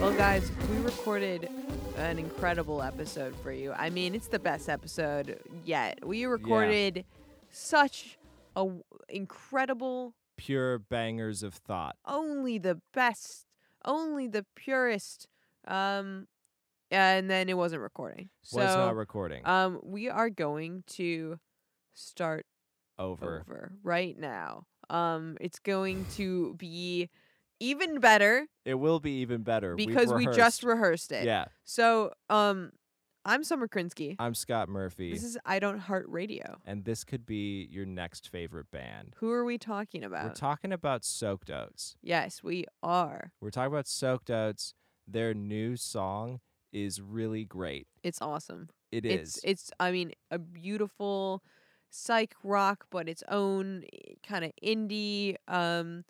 Well, guys, we recorded an incredible episode for you. I mean, it's the best episode yet. We recorded such a w- incredible, Pure bangers of thought. only the best, only the purest. Um, and then it wasn't recording. So, Was not recording. um, we are going to start over. over right now. Um, it's going to be even better It will be even better because we just rehearsed. it. Yeah. So, um, I'm Summer Krinsky. I'm Scott Murphy. This is I Don't Heart Radio. and this could be your next favorite band. Who are we talking about? We're talking about Soaked Oats. yes, we are. We're talking about Soaked Oats. Their new song is really great. It's awesome. It it's it's I mean a beautiful psych rock, but its own kind of indie, um,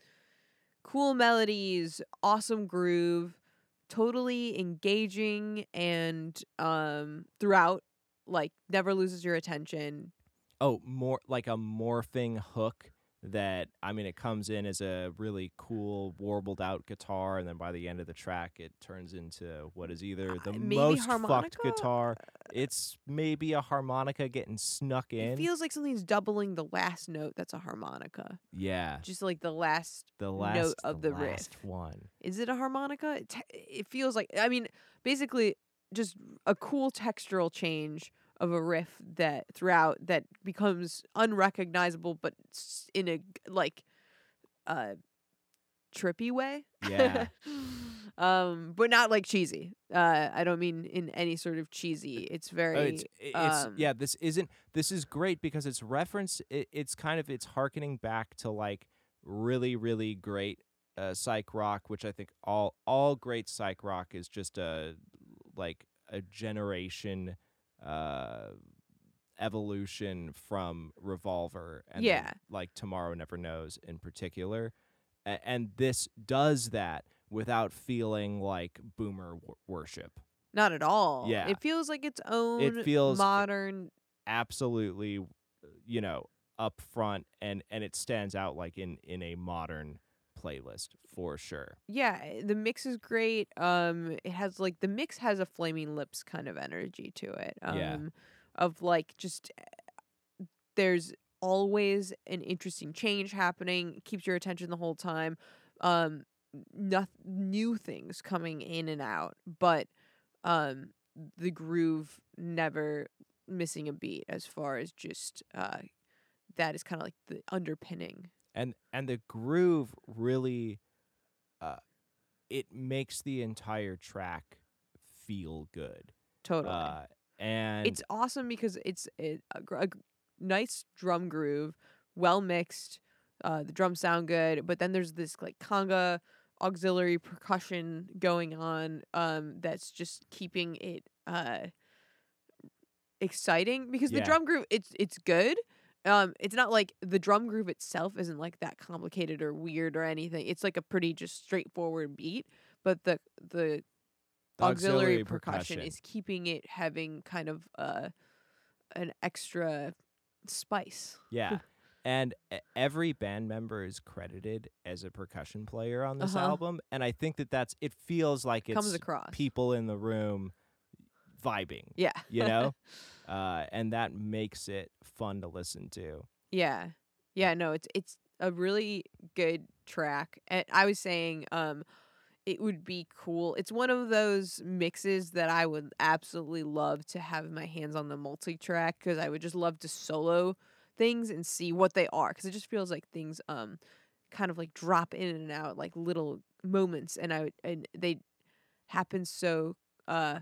cool melodies, awesome groove, totally engaging and um throughout, like never loses your attention. oh, more like a morphing hook that I mean it comes in as a really cool warbled out guitar and then by the end of the track it turns into what is either the Uh, most harmonica? fucked guitar. It's maybe a harmonica getting snuck in. It feels like something's doubling the last note that's a harmonica. yeah. Just like the last The last note of the, riff. last one. Is it a harmonica? It, te- it feels like I mean, basically just a cool textural change of a riff that throughout that becomes unrecognizable but in a like uh trippy way. Yeah. um but not like cheesy. Uh I don't mean in any sort of cheesy. It's very Oh, it's it's um, yeah. This isn't. This is great because it's reference. It, it's kind of it's harkening back to like really really great uh, psych rock, which I think all all great psych rock is just a like a generation uh evolution from Revolver and then, Yeah. like Tomorrow Never Knows in particular, A- and this does that without feeling like boomer wor- worship. not at all. Yeah. It feels like its own it feels- modern absolutely you know up front and and it stands out like in in a modern playlist for sure yeah eh, the mix is great um it has like the mix has a flaming lips kind of energy to it um Yeah. of like just eh, there's always an interesting change happening keeps your attention the whole time um noth- new things coming in and out but um the groove never missing a beat as far as just uh that is kind of like the underpinning and and the groove really uh it makes the entire track feel good totally uh and it's awesome because it's it, a, a nice drum groove, well mixed. Uh, the drums sound good, but then there's this like conga auxiliary percussion going on um, that's just keeping it uh, exciting because the drum groove it's it's good. Um, it's not like the drum groove itself isn't like that complicated or weird or anything. It's like a pretty just straightforward beat, but the the the auxiliary, percussion, is keeping it having kind of uh an extra spice. yeah and every band member is credited as a percussion player on this Uh-huh. album and i think that that's it feels like it's Comes across. people in the room vibing Yeah. you know uh, and that makes it fun to listen to yeah. Yeah, no, it's it's a really good track. And I was saying um it would be cool. It's one of those mixes that I would absolutely love to have my hands on the multi-track cuz I would just love to solo things and see what they are cuz it just feels like things um kind of like drop in and out like little moments and I would, and they happen so uh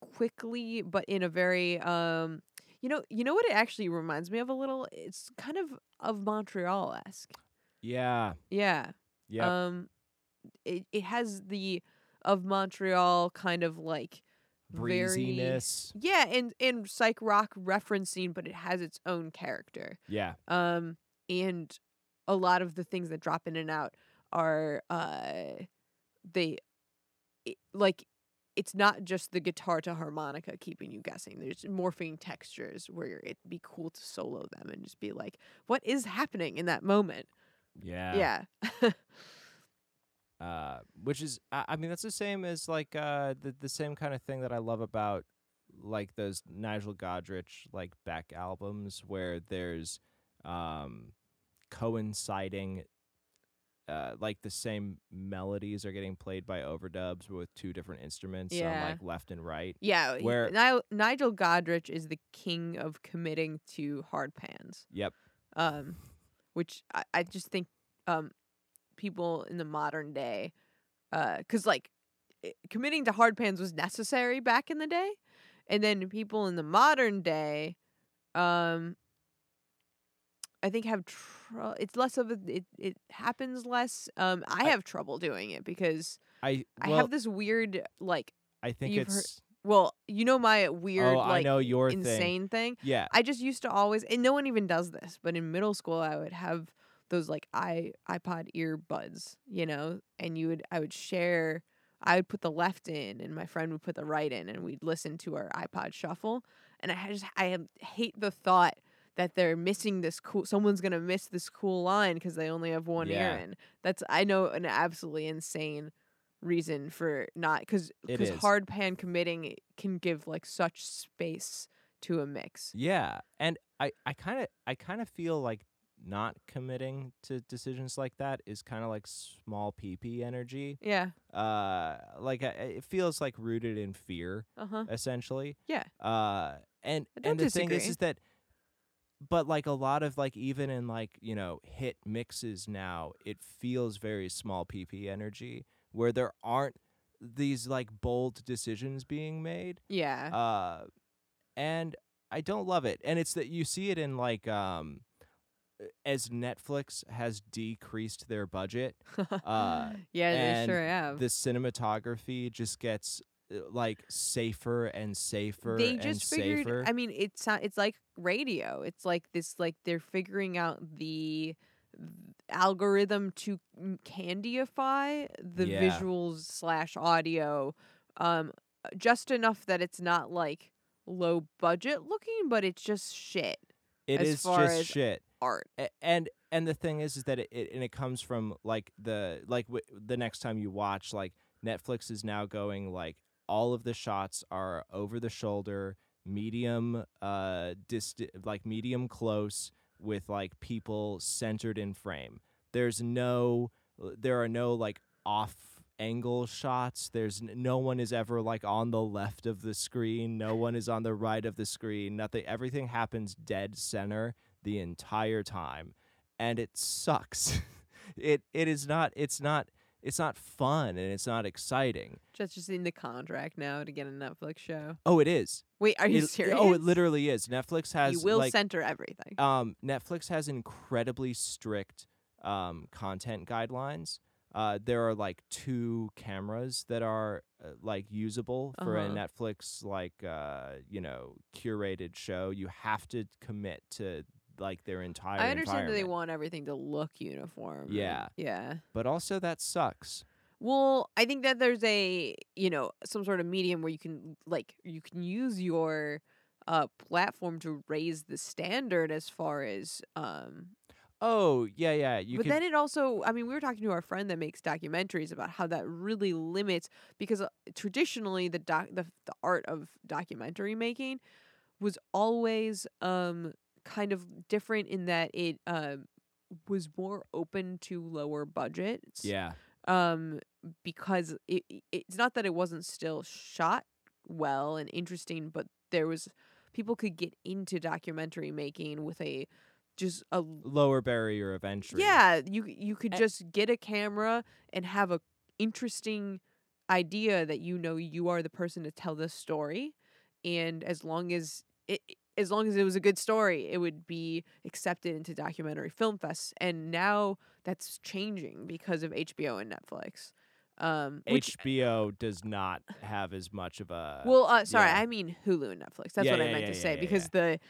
quickly but in a very um you know you know what it actually reminds me of a little it's kind of of Montreal-esque. yeah Yeah. yeah Um it it has the of Montreal kind of like very breeziness Yeah, and and psych rock referencing but it has its own character. yeah Um and a lot of the things that drop in and out are uh they it, like it's not just the guitar to harmonica keeping you guessing. There's morphing textures where it'd be cool to solo them and just be like, what is happening in that moment? Yeah. Yeah. Uh, which is, I, I mean, that's the same as like uh the the same kind of thing that I love about like those Nigel Godrich like Beck albums where there's um coinciding uh, like the same melodies are getting played by overdubs with two different instruments on Yeah. like left and right. yeah. Where- Ni- Nigel Godrich is the king of committing to hard pans. Yep. um, which I, I just think um, people in the modern day, because like i- committing to hard pans was necessary back in the day, and then people in the modern day, um, I think have trouble. it's less of a it, it happens less. Um, I I- have trouble doing it because I I have this weird like I think you've heard it's well you know my weird oh I like know your insane thing Yeah. I just used to always, and no one even does this, but in middle school, I would have those like i iPod earbuds, you know, and you would, I would share, I would put the left in, and my friend would put the right in, and we'd listen to our iPod shuffle. And I just, I hate the thought that they're missing this cool, someone's gonna miss this cool line because they only have one Yeah. ear in. That's, I know, an absolutely insane reason for not because because hard pan committing can give like such space to a mix. Yeah, and I I kind of I kind of feel like not committing to decisions like that is kind of like small PP energy. Yeah. Uh, like I, it feels like rooted in fear, Uh huh. essentially. Yeah. Uh, and and the thing is, is that, but like a lot of like even in like you know hit mixes now, it feels very small PP energy where there aren't these like bold decisions being made Yeah. uh and i don't love it and it's that you see it in like um as netflix has decreased their budget uh, yeah, they sure have. the cinematography just gets like safer and safer they and just figured. safer I mean, it's. It's like radio. It's like this. Like they're figuring out the algorithm to candyify the Yeah. visuals slash audio, um, just enough that it's not like low budget looking, but it's just shit It is just shit art. A- and and the thing is is that it, it and it comes from like the like w- the next time you watch like netflix is now going like all of the shots are over the shoulder medium uh dist- like medium close with like people centered in frame. There's no there are no like off angle shots. There's no one is ever like on the left of the screen. No one is on the right of the screen. Nothing everything happens dead center the entire time. And it sucks. It it is not it's not it's not fun and it's not exciting Just just in the contract now to get a Netflix show. oh it is Wait, are you It- serious? oh it literally is netflix has You will like center everything. um netflix has incredibly strict um content guidelines uh there are like two cameras that are uh, like usable for a Uh-huh. netflix like uh you know curated show you have to commit to like their entire I understand that they want everything to look uniform. Yeah. Yeah. but also that sucks Well, I think that there's a you know some sort of medium where you can like you can use your uh platform to raise the standard as far as um oh yeah yeah you but can then it also I mean we were talking to our friend that makes documentaries about how that really limits because uh, traditionally the doc the, the art of documentary making was always um kind of different in that it um was more open to lower budgets yeah. um because it, it- it's not that it wasn't still shot well and interesting but there was people could get into documentary making with a just a lower barrier of entry. Yeah you you could just get a camera and have a interesting idea that you know you are the person to tell this story and as long as it as long as it was a good story it would be accepted into documentary film fests and now that's changing because of HBO and Netflix um which HBO does not have as much of a well uh sorry yeah. I mean Hulu and Netflix that's Yeah, what I meant to say because the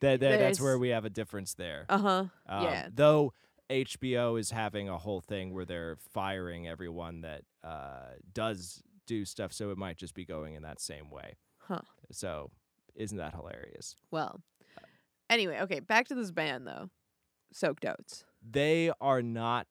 that, that, that's where we have a difference there uh-huh Um, yeah. Though HBO is having a whole thing where they're firing everyone that uh, does do stuff, so it might just be going in that same way. Huh. So isn't that hilarious? Well, anyway, okay, back to this band though. Soaked Oats. They are not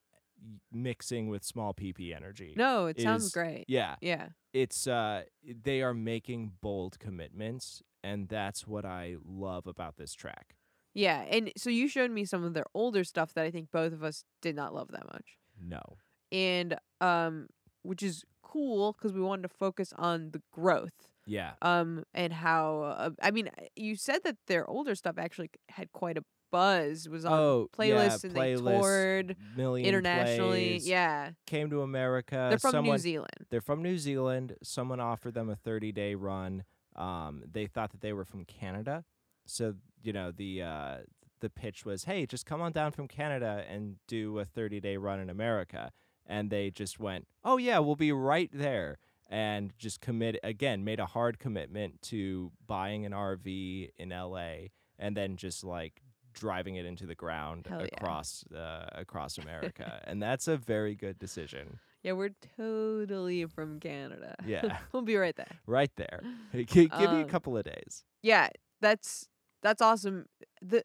mixing with small PP energy. No, it sounds great. Yeah, Yeah. it's uh they are making bold commitments and that's what I love about this track. Yeah, and so you showed me some of their older stuff that I think both of us did not love that much. No. And um which is cool cuz we wanted to focus on the growth. Yeah. Um and how uh, I mean, you said that their older stuff actually had quite a buzz was on oh, playlists yeah, and they toured million internationally. plays, Yeah. Came to America. They're from someone, New Zealand. They're from New Zealand. Someone offered them a 30 day run. Um, they thought that they were from Canada, so you know the uh, the pitch was, hey, just come on down from Canada and do a 30 day run in America. And they just went, oh yeah, we'll be right there, and just commit again, made a hard commitment to buying an RV in L.A. and then just like driving it into the ground Hell yeah. across uh, across America, and that's a very good decision. Yeah, we're totally from Canada. Yeah. we'll be right there. right there. Gi- Give me a Um, couple of days. yeah, that's that's awesome. The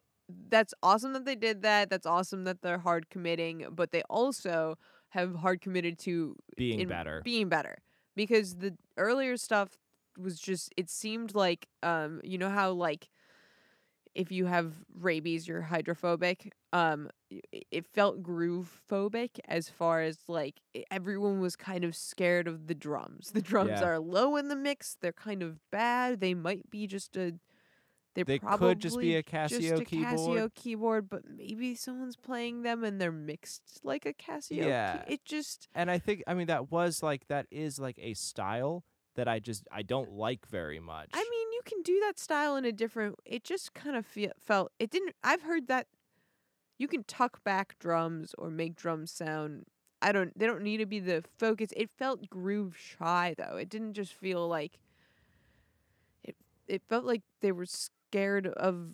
that's awesome that they did that. That's awesome that they're hard committing, but they also have hard committed to Being in better. being better because the earlier stuff was just it seemed like um you know how like if you have rabies you're hydrophobic um it felt groove phobic as far as like everyone was kind of scared of the drums the drums Yeah. are low in the mix they're kind of bad they might be just a they're They probably could just be a just Casio a keyboard. Casio keyboard, but maybe someone's playing them and they're mixed like a Casio. key- Yeah. it just and I think I mean that was like that is like a style that I just I don't like very much. I mean, you can do that style in a different. It just kind of fe- felt. It didn't. I've heard that you can tuck back drums or make drums sound. I don't. They don't need to be the focus. It felt groove shy though. It didn't just feel like. It. It felt like they were scared of.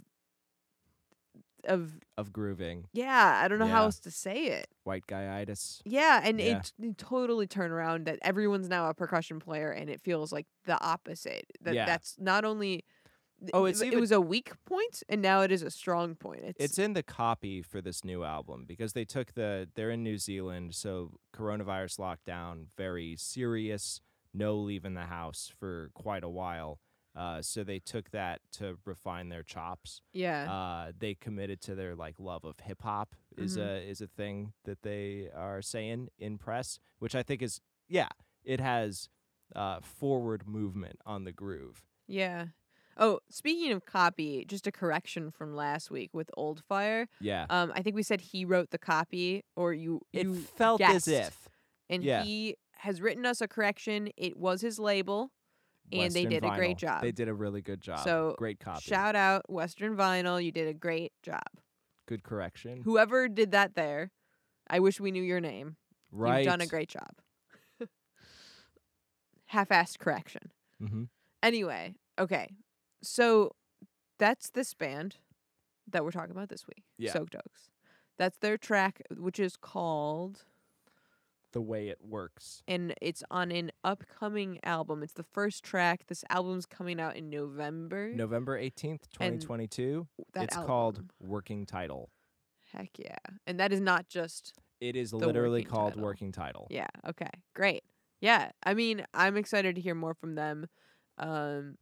Of of grooving, yeah, I don't know how Yeah. else to say it. white guy guyitis. Yeah, and Yeah. it, it totally turned around that everyone's now a percussion player, and it feels like the opposite. That Yeah. that's not only. th- Oh, it's it even- was a weak point, and now it is a strong point. It's, It's in the copy for this new album because they took the they're in New Zealand, so coronavirus lockdown, very serious, no leaving the house for quite a while. Uh, so they took that to refine their chops. yeah, Uh, they committed to their like love of hip hop is Mhm. a is a thing that they are saying in press, which I think is yeah, it has uh, forward movement on the groove. yeah. Oh, speaking of copy, just a correction from last week with Old Fire. Yeah, Um, I think we said he wrote the copy, or you. it you felt as if and yeah. he has written us a correction. It was his label. And they did a great job. They did a really good job. So, great copy. Shout out Western Vinyl. You did a great job. good correction. Whoever did that there, I wish we knew your name. right. You've done a great job. Half-assed correction. Mm-hmm. Anyway, okay. So that's this band that we're talking about this week. Yeah. Soaked Oats. That's their track, which is called, The way it works. and it's on an upcoming album. It's the first track. This album's coming out in November. November eighteenth, twenty twenty two. that It's called. Working Title. Heck yeah. And that is not just It is literally working called title. Working Title. Yeah. Okay. Great. Yeah. I mean, I'm excited to hear more from them. Um,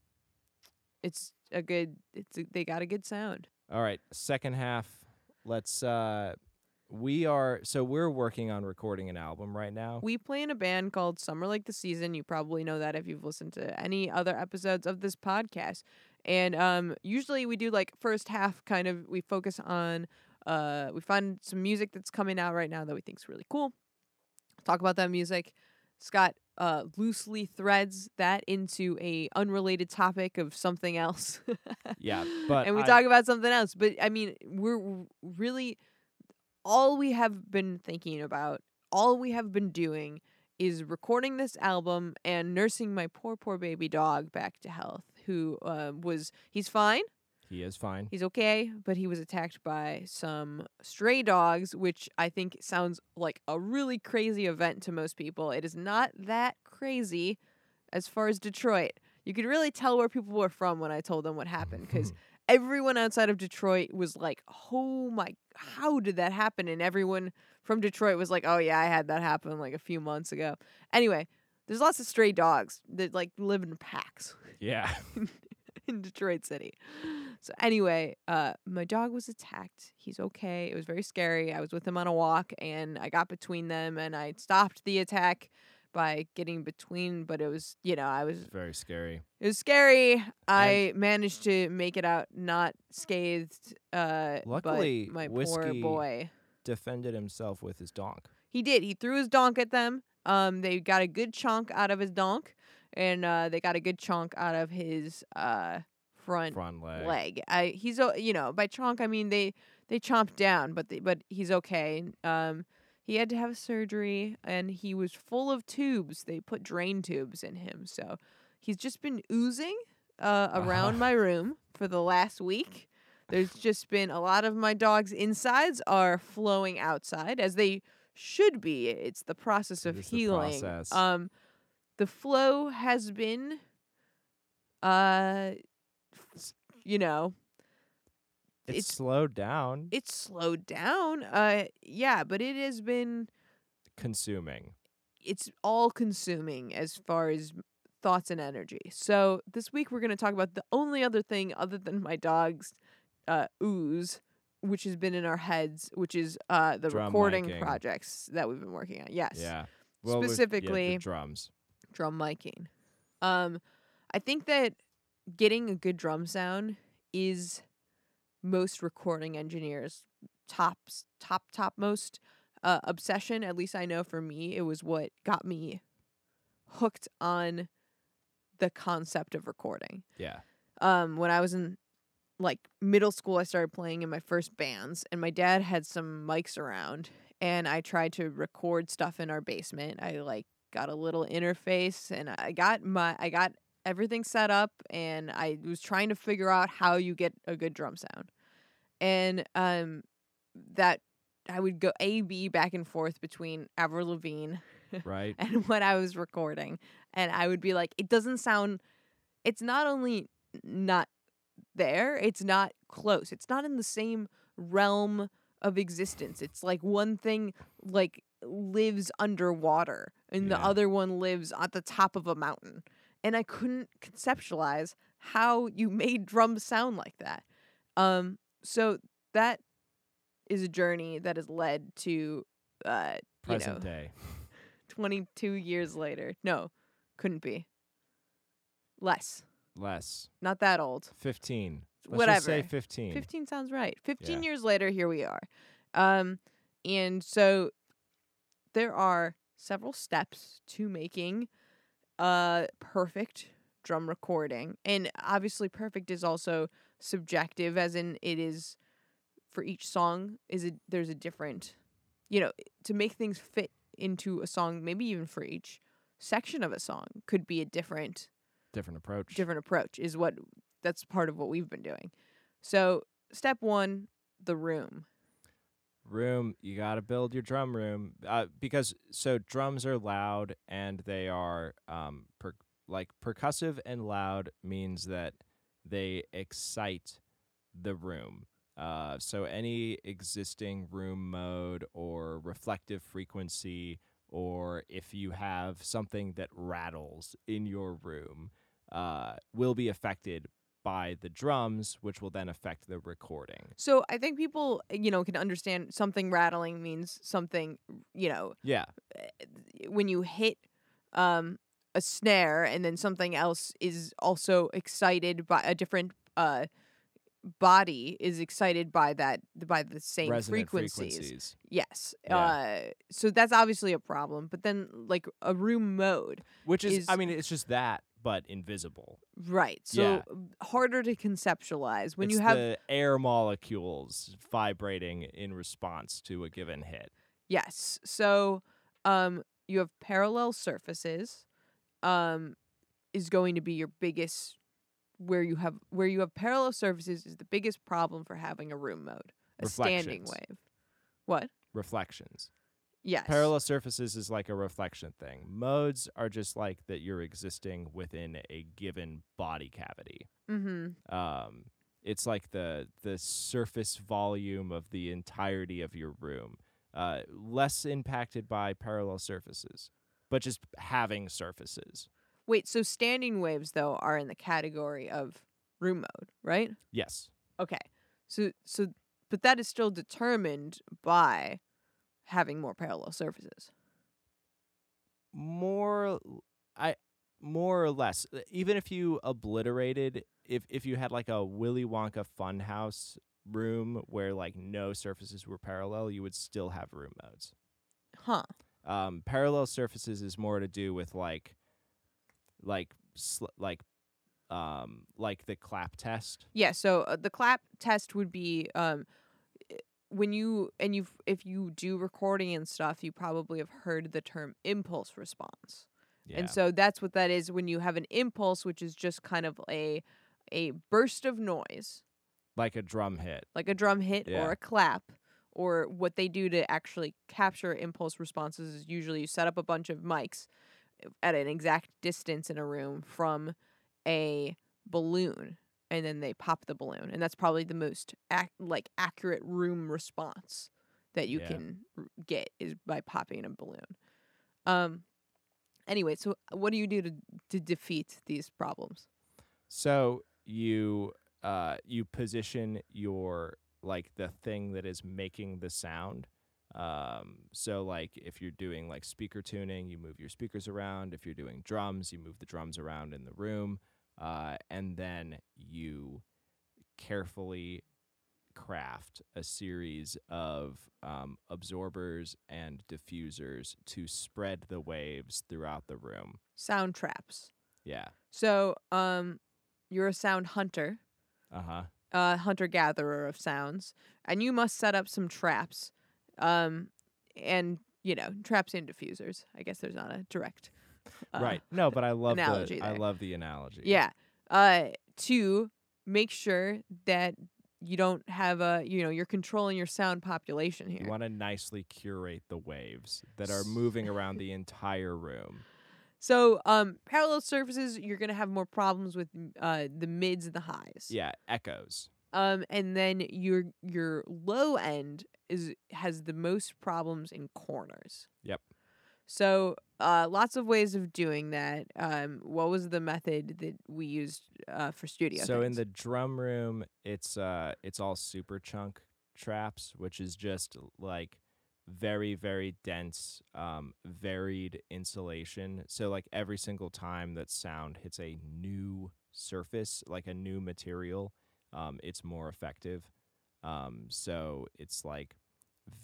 it's a good. It's a, they got a good sound. All right, second half. Let's uh we are so we're working on recording an album right now. We play in a band called Summer Like the Season. You probably know that if you've listened to any other episodes of this podcast. And um, usually we do like first half kind of. We focus on. Uh, we find some music that's coming out right now that we think's really cool. Talk about that music. Scott uh, loosely threads that into a unrelated topic of something else. Yeah, but and we I- talk about something else. But I mean, we're really all we have been thinking about, all we have been doing is recording this album and nursing my poor, poor baby dog back to health. Who uh, was he's fine, he is fine. he's okay, but he was attacked by some stray dogs, which I think sounds like a really crazy event to most people. It is not that crazy. as far as Detroit, you could really tell where people were from when I told them what happened because everyone outside of Detroit was like, "Oh my, how did that happen?" And everyone from Detroit was like, "Oh yeah, I had that happen like a few months ago." Anyway, there's lots of stray dogs that like live in packs Yeah. in Detroit City. So anyway, uh, my dog was attacked. He's okay. It was very scary. I was with him on a walk, and I got between them, and I stopped the attack by getting between. But it was, you know, I was It's very scary. it was scary. I managed to make it out not scathed. Uh, Luckily, but my Whiskey- poor boy. Defended himself with his donk. He did. He threw his donk at them. Um, they got a good chunk out of his donk, and uh, they got a good chunk out of his uh front, Front leg. leg. I he's o- you know by chunk I mean they they chomped down, but they, but he's okay. Um, he had to have surgery, and he was full of tubes. They put drain tubes in him, so he's just been oozing uh, around Uh-huh. my room for the last week. There's just been a lot of my dog's insides are flowing outside as they should be. It's the process of is the healing. process. Um, the flow has been, uh, you know, It's, it's- slowed down. it's slowed down. Uh, yeah, but it has been. consuming. It's all consuming as far as thoughts and energy. So this week we're going to talk about the only other thing other than my dog's uh, ooze, which has been in our heads, which is uh, the Drum recording miking. projects that we've been working on. Yes. Yeah. Well, with- yeah, the Specifically- drums. drum miking. Um, I think that getting a good drum sound is most recording engineers' tops top top most uh, obsession. At least I know for me, it was what got me hooked on the concept of recording. Yeah. Um, when I was in like middle school, I started playing in my first bands, and my dad had some mics around, and I tried to record stuff in our basement. I like got a little interface, and I got my I got everything set up, and I was trying to figure out how you get a good drum sound, and um, that I would go A B back and forth between Avril Lavigne Right. and what I was recording. And I would be like, it doesn't sound, it's not only not there, it's not close. It's not in the same realm of existence. It's like one thing like lives underwater and the other one lives at the top of a mountain. And I couldn't conceptualize how you made drums sound like that. Um so that is a journey that has led to uh you know Present day. 22 years later. No, couldn't be. Less. Less. Not that old. 15. Let's Whatever. just say 15. 15 sounds right. 15 Yeah. years later, here we are. Um, and so there are several steps to making a perfect drum recording. And obviously, perfect is also subjective, as in it is for each song, is it there's a different, you know, to make things fit into a song, maybe even for each section of a song could be a different Different approach. different approach is what that's part of what we've been doing. So, step 1, the room. Room you got to build your drum room uh, because so drums are loud and they are um per, like percussive and loud means that they excite the room. Uh, so any existing room mode or reflective frequency or if you have something that rattles in your room uh, will be affected by the drums which will then affect the recording So, I think people, you know, can understand something rattling means something, you know, yeah when you hit um a snare and then something else is also excited by a different uh body is excited by that by the same resonant frequencies. frequencies Yes. Yeah. Uh so that's obviously a problem, but then like a room mode Which is, I mean, it's just that, but invisible. Right. So Yeah. harder to conceptualize when it's you have the air molecules vibrating in response to a given hit. yes. So um you have parallel surfaces um is going to be your biggest where you have where you have parallel surfaces is the biggest problem for having a room mode. A standing wave. What? Reflections. Yes. Parallel surfaces is like a reflection thing. Modes are just like that you're existing within a given body cavity. Mm-hmm. Um, it's like the the surface volume of the entirety of your room. Uh, less impacted by parallel surfaces, but just having surfaces. Wait, so standing waves though are in the category of room mode, right? Yes. Okay. So so but that is still determined by having more parallel surfaces. more i more or less even if you obliterated if if you had like a willy wonka funhouse room where like no surfaces were parallel you would still have room modes Huh. um parallel surfaces is more to do with like like sl- like um like the clap test Yeah, so uh, the clap test would be um when you and you if you do recording and stuff, you probably have heard the term impulse response. yeah And so that's what that is when you have an impulse which is just kind of a a burst of noise, like a drum hit like a drum hit Yeah. or a clap. Or what they do to actually capture impulse responses is usually you set up a bunch of mics uh, at an exact distance in a room from a balloon and then they pop the balloon and that's probably the most ac- like accurate room response that you Yeah. can r- get is by popping a balloon um anyway so what do you do to to defeat these problems So you uh you position your like the thing that is making the sound. Um so like if you're doing like speaker tuning, you move your speakers around. If you're doing drums, you move the drums around in the room. Uh and then you carefully craft a series of um, absorbers and diffusers to spread the waves throughout the room. sound traps Yeah. so um you're a sound hunter Uh-huh. uh hunter gatherer of sounds and you must set up some traps um and you know traps and diffusers i guess there's not a direct uh, right. No, but I love analogy the I love the analogy. yeah uh to make sure that you don't have a you know you're controlling your sound population here You want to nicely curate the waves that are moving around the entire room. so um parallel surfaces you're gonna have more problems with uh the mids and the highs Yeah, echoes. um and then your your low end is has the most problems in corners Yep. so uh lots of ways of doing that um what was the method that we used uh for studio so in the drum room, it's uh it's all super chunk traps, which is just like very very dense um varied insulation. So like every single time that sound hits a new surface, like a new material, um it's more effective. Um so it's like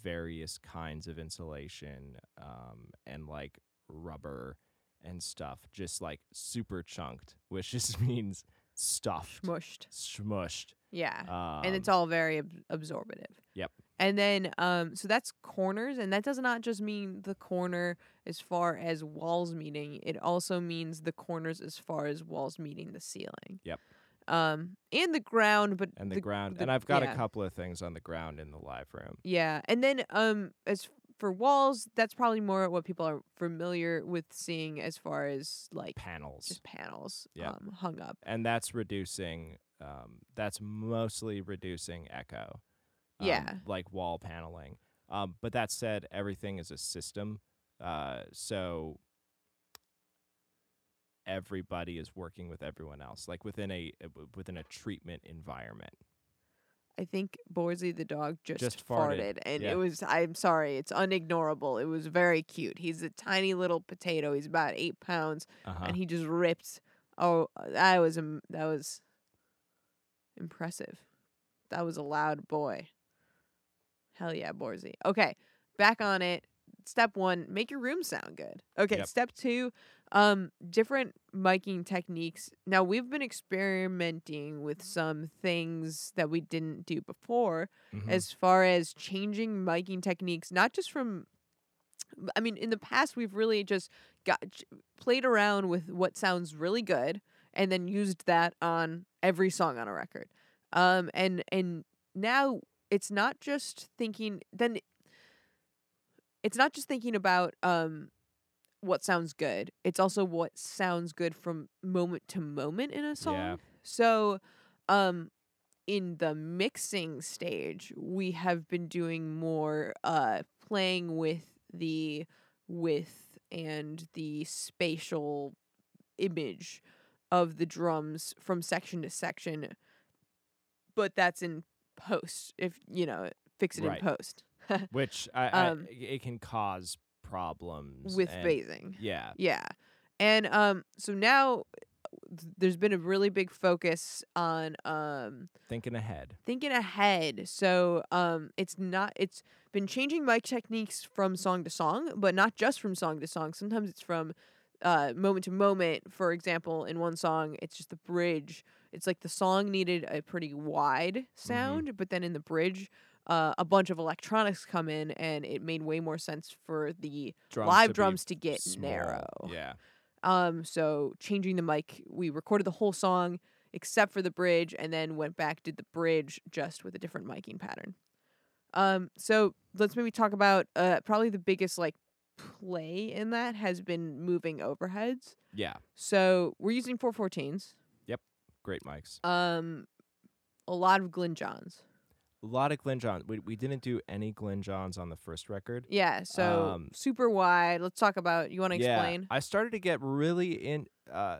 various kinds of insulation um and like rubber and stuff just like super chunked, which just means stuffed smushed smushed. yeah Um, and it's all very ab- absorbative. Yep. And then, um, so that's corners, and that does not just mean the corner as far as walls meeting. It also means the corners as far as walls meeting the ceiling. Yep. Um, and the ground, but and the, ground. the- and I've got yeah. a couple of things on the ground in the live room. Yeah, and then um, as for walls, that's probably more what people are familiar with seeing as far as like Panels. just panels Yep. um, hung up. and that's reducing um that's mostly reducing echo. um, Yeah. Like wall paneling. Um but that said everything is a system. Uh so everybody is working with everyone else like within a uh, within a treatment environment. I think Borzy the dog just, Just farted, farted, and yeah. it was. I'm sorry, it's unignorable. It was very cute. He's a tiny little potato. He's about eight pounds, Uh-huh. and he just ripped. Oh, that was um, that was impressive. That was a loud boy. Hell yeah, Borzy. Okay, back on it. Step one: make your room sound good. Okay. Yep. Step two: um, different miking techniques. Now we've been experimenting with some things that we didn't do before, Mhm. as far as changing miking techniques, not just from. I mean, in the past, we've really just got played around with what sounds really good, and then used that on every song on a record. Um, and and now it's not just thinking. Then it's not just thinking about um what sounds good. It's also what sounds good from moment to moment in a song. Yeah. So, um in the mixing stage, we have been doing more uh playing with the width and the spatial image of the drums from section to section. But that's in post. If, you know, fix it Right. in post Which I, I Um, it can cause problems with and- phasing. Yeah. Yeah. And um so now there's been a really big focus on um Thinking ahead. thinking ahead. So um it's not it's been changing mic techniques from song to song, but not just from song to song. Sometimes it's from uh moment to moment. For example, in one song, it's just the bridge. It's like the song needed a pretty wide sound, but then in the bridge uh, a bunch of electronics come in and it made way more sense for the Drums live to drums to get small. narrow. Yeah. Um, so changing the mic, we recorded the whole song except for the bridge, and then went back did the bridge just with a different miking pattern. Um, so let's maybe talk about uh probably the biggest like play in that has been moving overheads. Yeah. So we're using 414s. Yep. Great mics. Um, a lot of Glyn Johns. A lot of Glyn Johns. We, we didn't do any Glyn Johns on the first record. Yeah. So Um, super wide. Let's talk about. You want to yeah, explain? I started to get really in. Uh,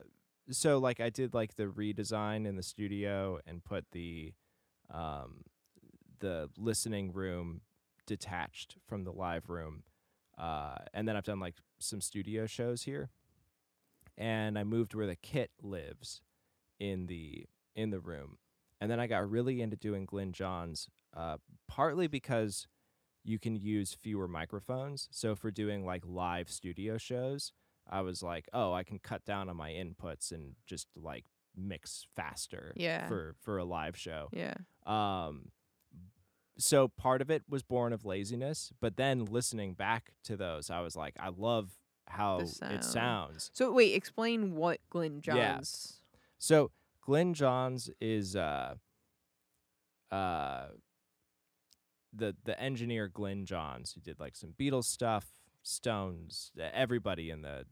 so like I did like the redesign in the studio and put the, um, the listening room detached from the live room, uh, and then I've done like some studio shows here, and I moved where the kit lives, in the in the room, and then I got really into doing Glyn Johns, uh, partly because you can use fewer microphones. So for doing like live studio shows, I was like, oh, I can cut down on my inputs and just like mix faster Yeah. for for a live show. yeah. Um so part of it was born of laziness, but then listening back to those, I was like, I love how it sounds. So wait, explain what Yeah. Johns. So Glyn Johns is uh uh the the engineer Glyn Johns who did like some Beatles stuff, Stones, everybody in the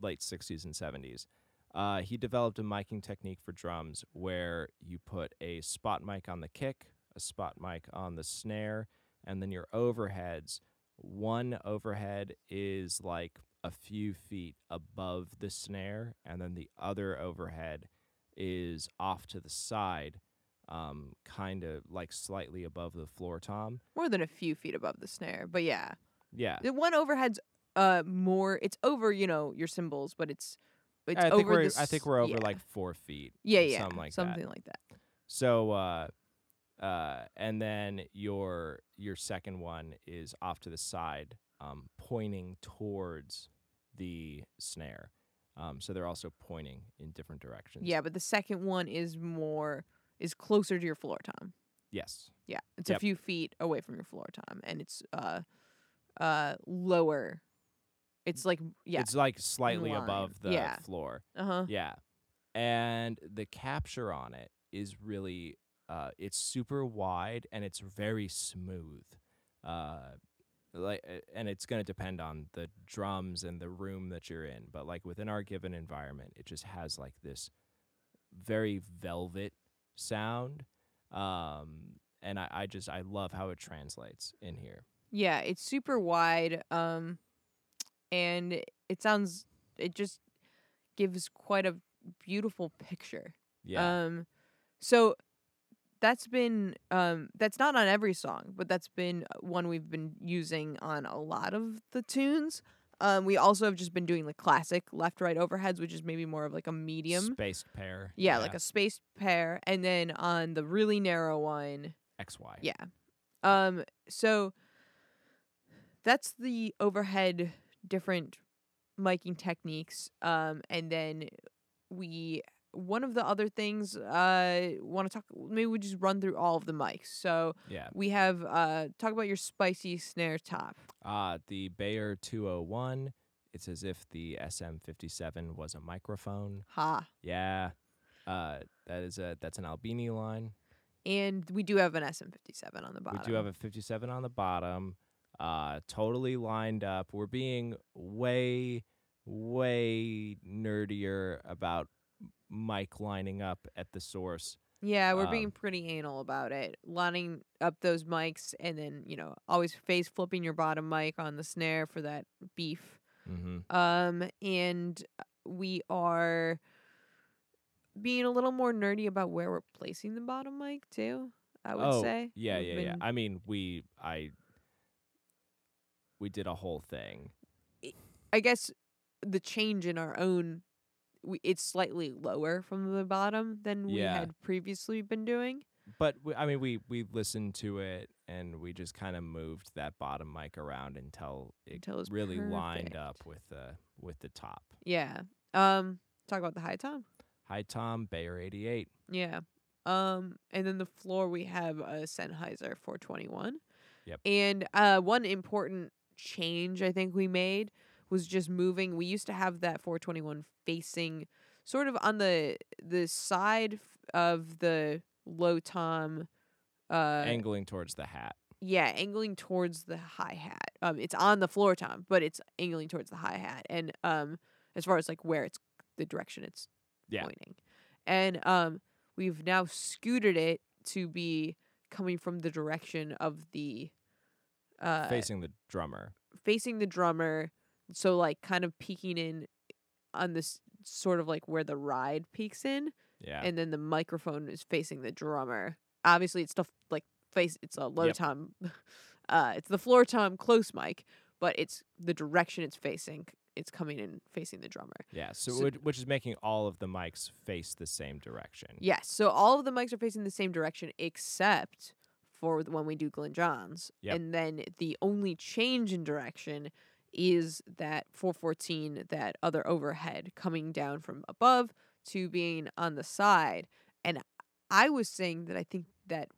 late 60s and 70s. Uh, he developed a miking technique for drums where you put a spot mic on the kick, a spot mic on the snare, and then your overheads. One overhead is like a few feet above the snare, and then the other overhead is off to the side, um, kind of like slightly above the floor tom. More than a few feet above the snare, but yeah. Yeah, The one overhead's uh more. It's over, you know, your cymbals, but it's it's I over think we're the. I think we're over yeah. like four feet. yeah, yeah, something like that. something like that. So, uh, uh, and then your your second one is off to the side, um, pointing towards the snare. Um, so they're also pointing in different directions. Yeah, but the second one is more is closer to your floor tom. Yes. Yeah, it's a few feet away from your floor tom, and it's uh uh lower. It's like yeah, It's like slightly line. above the Yeah. floor. uh huh. Yeah. And the capture on it is really uh it's super wide and it's very smooth. Uh like and it's going to depend on the drums and the room that you're in, but like within our given environment, it just has like this very velvet sound. Um and I, I just I love how it translates in here. Yeah, it's super wide. Um, and it sounds it just gives quite a beautiful picture. Yeah. Um, so that's been um that's not on every song, but that's been uh, one we've been using on a lot of the tunes. Um, we also have just been doing the classic left right overheads, which is maybe more of like a medium. Spaced pair. yeah, like a spaced pair, and then on the really narrow one, XY. yeah. Um so that's the overhead different miking techniques. Um and then we one of the other things uh want to talk maybe we just run through all of the mics. So Yeah. we have uh talk about your spicy snare top. Uh, the Beyer 201, it's as if the SM57 was a microphone. Ha. Yeah. Uh, that is a that's an Albini line. And we do have an SM57 on the bottom. We do have a 57 on the bottom. uh, totally lined up. We're being way, way nerdier about mic lining up at the source. Yeah, we're Um, being pretty anal about it. Lining up those mics and then, you know, always face flipping your bottom mic on the snare for that beef. Mm-hmm. Um and we are being a little more nerdy about where we're placing the bottom mic too. I would oh, say. yeah, We've yeah, yeah. I mean, we, I, we did a whole thing. I guess the change in our own we, it's slightly lower from the bottom than we Yeah. had previously been doing. But we, I mean, we we listened to it and we just kind of moved that bottom mic around until it Until it was really lined perfect. up with the with the top. Yeah. Um talk about the high tom. Hi Tom, Beyer 88. Yeah. Um, and then the floor we have a Sennheiser 421. Yep. And uh, one important change I think we made was just moving. We used to have that 421 facing sort of on the the side of the low tom. Uh, angling towards the hat. yeah, angling towards the hi hat. Um, it's on the floor tom, but it's angling towards the hi hat, and um, as far as like where it's the direction it's Yeah. pointing, and um, we've now scooted it to be coming from the direction of the uh facing the drummer. facing the drummer, so like kind of peeking in on this sort of like where the ride peaks in, Yeah. and then the microphone is facing the drummer. Obviously, it's still like face. It's a low Yep. tom. Uh, it's the floor tom close mic, but it's the direction it's facing. It's coming in facing the drummer. yeah. So, so- which, which is making all of the mics face the same direction. Yes. So all of the mics are facing the same direction except for when we do Glyn Johns. Yep. And then the only change in direction is that 414, that other overhead coming down from above to being on the side. And I was saying that I think that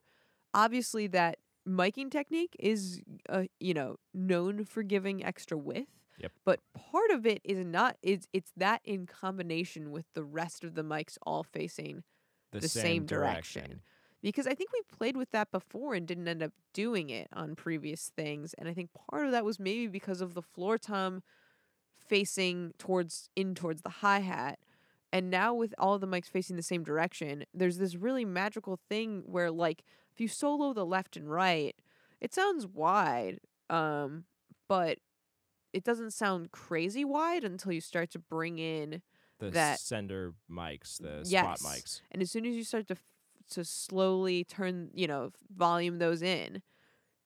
obviously that miking technique is uh, you know known for giving extra width Yep. but part of it is not it's it's that in combination with the rest of the mics all facing The, the same, same direction. Because I think we played with that before and didn't end up doing it on previous things. And I think part of that was maybe because of the floor tom facing towards in towards the hi hat. And now with all of the mics facing the same direction, there's this really magical thing where like if you solo the left and right, it sounds wide, um, but it doesn't sound crazy wide until you start to bring in The that- sender mics, the Yes. spot mics. and as soon as you start to to slowly turn you know volume those in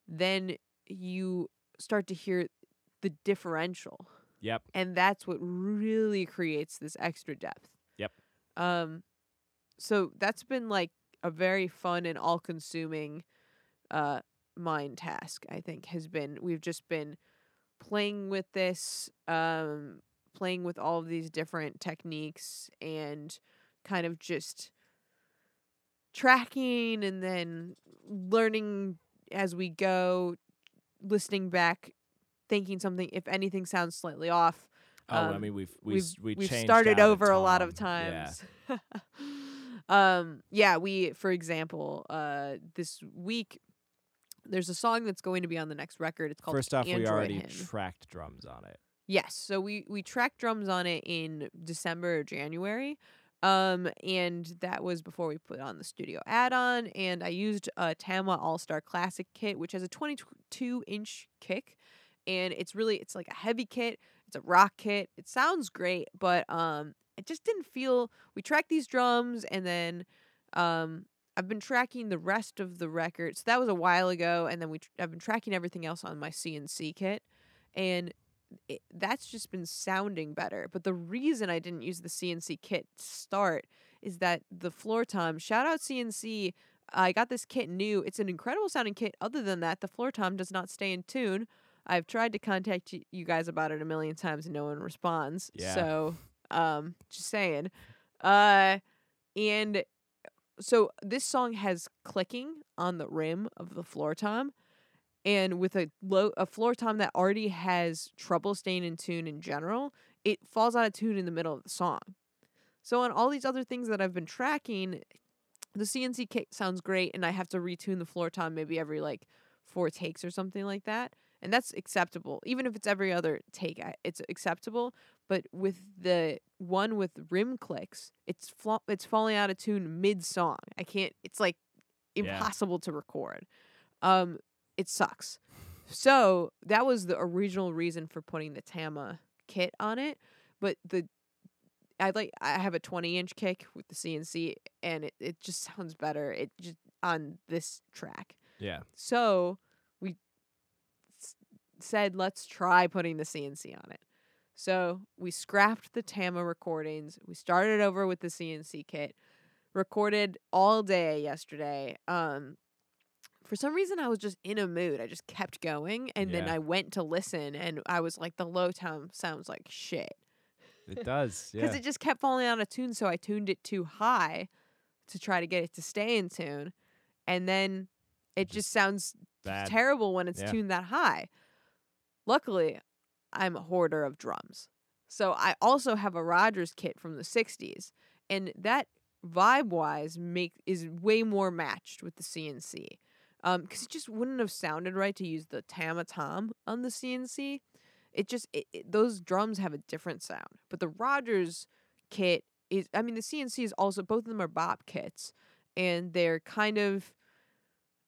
then you start to hear the differential Yep. and that's what really creates this extra depth Yep. um so that's been like a very fun and all consuming uh mind task i think has been we've just been playing with this um playing with all of these different techniques and kind of just tracking and then learning as we go listening back thinking something if anything sounds slightly off Oh, I Um, mean, we've we we've we we've started over a lot of tom. Yeah. times. um, yeah, we for example, uh, this week there's a song that's going to be on the next record. It's called First off, we already Hymn. tracked drums on it. Yes, so we we tracked drums on it in December or January. Um and that was before we put on the studio add-on and I used a Tama All-Star Classic kit which has a 22 inch kick and it's really it's like a heavy kit, it's a rock kit. It sounds great, but um it just didn't feel we tracked these drums and then um I've been tracking the rest of the record. So that was a while ago and then we tr- I've been tracking everything else on my CNC kit and it, that's just been sounding better. But the reason I didn't use the CNC kit to start is that the floor tom, shout out CNC, I got this kit new. It's an incredible sounding kit. Other than that, the floor tom does not stay in tune. I've tried to contact you guys about it a million times and no one responds. Yeah. So, um, just saying. Uh, and so this song has clicking on the rim of the floor tom and with a low a floor tom that already has trouble staying in tune in general, it falls out of tune in the middle of the song. So on all these other things that I've been tracking, the CNC kit sounds great, and I have to retune the floor tom maybe every like four takes or something like that, and that's acceptable. Even if it's every other take, it's acceptable. But with the one with rim clicks, it's fla- it's falling out of tune mid song. I can't. It's like Yeah. impossible to record. Um, it sucks. So that was the original reason for putting the Tama kit on it. But the I like I have a 20 inch kick with the CNC and it, it just sounds better. It just on this track. Yeah. So we s- said let's try putting the CNC on it. So we scrapped the Tama recordings. We started over with the CNC kit. Recorded all day yesterday. Um for some reason I was just in a mood. I just kept going and then I went to listen and I was like the low tone sounds like shit It does. because Yeah. it just kept falling out of tune. So I tuned it too high to try to get it to stay in tune, and then it just, Just sounds Bad. terrible when it's Yeah. tuned that high. Luckily, I'm a hoarder of drums, so I also have a Rogers kit from the '60s, and that vibe wise make is way more matched with the CNC. Um, because it just wouldn't have sounded right to use the Tama Tom on the CNC it just it, it- those drums have a different sound but the rogers kit is i mean the cnc is also both of them are bop kits and they're kind of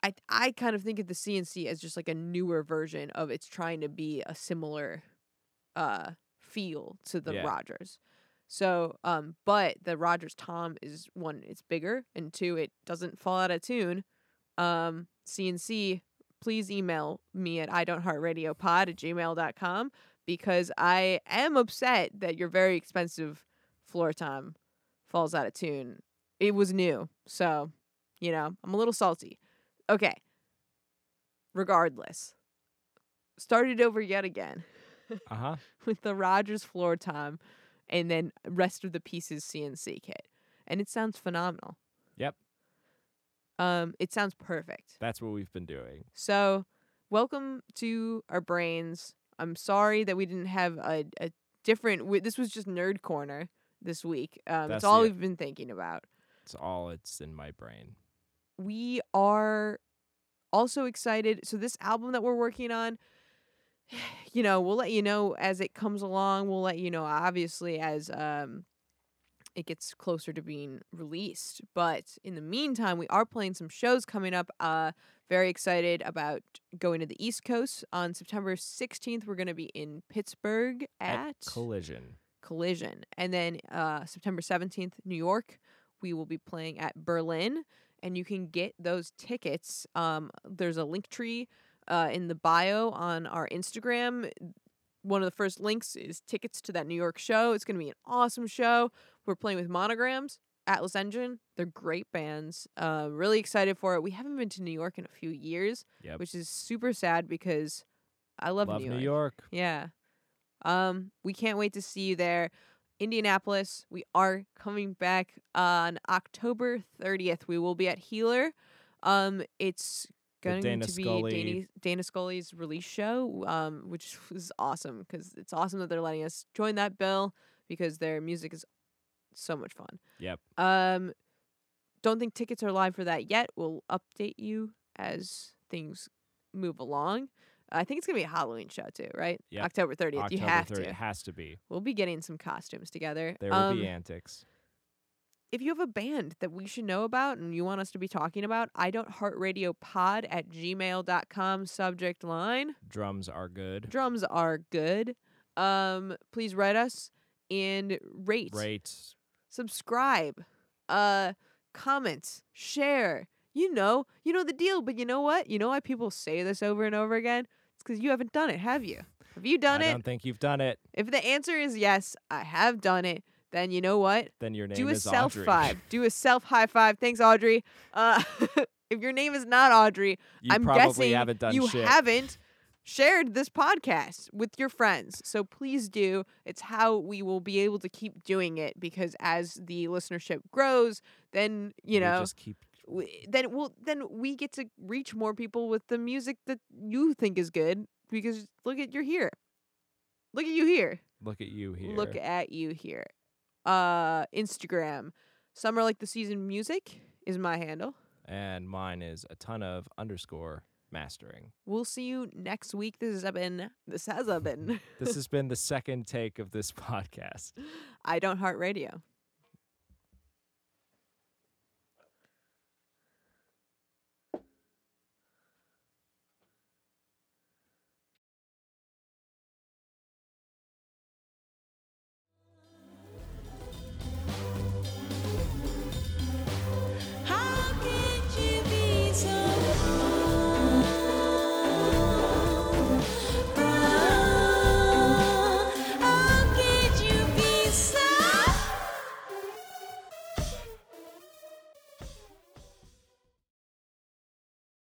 i i kind of think of the cnc as just like a newer version of it's trying to be a similar uh feel to the Yeah. rogers so um but the rogers tom is one it's bigger and two it doesn't fall out of tune um cnc please email me at i don't heart radio pod at gmail.com because I am upset that your very expensive floor tom falls out of tune. It was new. So, you know, I'm a little salty. Okay. Regardless, started over yet again Uh huh. with the Rogers floor tom and then rest of the pieces CNC kit. And it sounds phenomenal. Um, it sounds perfect. That's what we've been doing. So, welcome to our brains. I'm sorry that we didn't have a, a different. W- this was just nerd corner this week. Um, That's it's all the- we've been thinking about. It's all it's in my brain. We are also excited. So this album that we're working on, you know, we'll let you know as it comes along. We'll let you know obviously as um it gets closer to being released. But in the meantime, we are playing some shows coming up. Uh very excited about going to the East Coast on September 16th. We're going to be in Pittsburgh at, Collision. Collision. And then uh, September 17th, New York, we will be playing at Berlin. And you can get those tickets. Um, there's a link tree uh, in the bio on our Instagram. One of the first links is tickets to that New York show. It's going to be an awesome show. We're playing with Monograms, Atlas Engine. They're great bands. Uh, really excited for it. We haven't been to New York in a few years, Yep. which is super sad because I love, Love New New York. York. Yeah. Um, we can't wait to see you there. Indianapolis, we are coming back on October 30th. We will be at Healer. Um, it's going to be Scully- Dana, Dana Scully's release show, um, which is awesome because it's awesome that they're letting us join that bill because their music is so much fun. Yep. Um, don't think tickets are live for that yet. We'll update you as things move along. I think it's gonna be a Halloween show too, right? Yep. October thirtieth. October You have 30th. to. It has to be. We'll be getting some costumes together. There will um, be antics. if you have a band that we should know about and you want us to be talking about, I don't heart radio pod at gmail.com subject line. Drums are good. Drums are good. Um, please write us and rate, Rate. Subscribe, uh, comment, share. You know, you know the deal. But you know what? You know why people say this over and over again? It's because you haven't done it, have you? Have you done I it? I don't think you've done it. If the answer is yes, I have done it. Then you know what? Then your name do a self Audrey. five. Do a self high five. Thanks, Audrey. Uh, if your name is not Audrey, you I'm probably guessing haven't done you shit. haven't shared this podcast with your friends. So please do. It's how we will be able to keep doing it because as the listenership grows, then you We know, just keep w- then we'll then we get to reach more people with the music that you think is good because look at you're here. Look at you here. look at you here. Look at you here. Uh Instagram. Summer like the season music is my handle. and mine is a ton of underscore mastering. We'll see you next week. This has been this has been This has been the second take of this podcast. I don't heart radio.